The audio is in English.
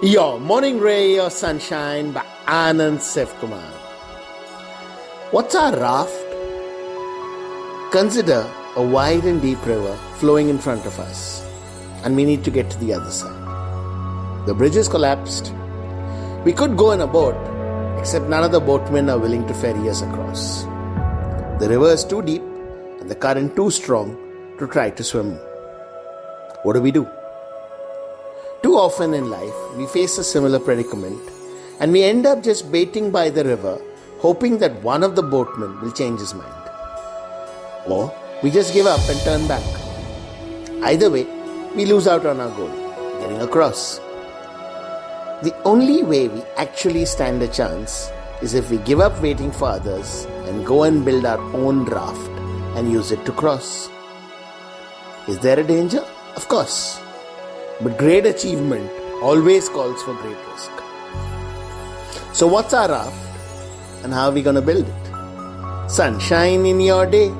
Your morning ray, your sunshine by Anand Sevkumar. What's our raft? Consider a wide and deep river flowing in front of us, and we need to get to the other side. The bridge is collapsed. We could go in a boat, except none of the boatmen are willing to ferry us across. The river is too deep and the current too strong to try to swim. What do we do? Too often in life, we face a similar predicament and we end up just baiting by the river, hoping that one of the boatmen will change his mind. Or we just give up and turn back. Either way, we lose out on our goal, getting across. The only way we actually stand a chance is if we give up waiting for others and go and build our own raft and use it to cross. Is there a danger? Of course. But great achievement always calls for great risk. So, what's our raft and how are we going to build it? Sunshine in your day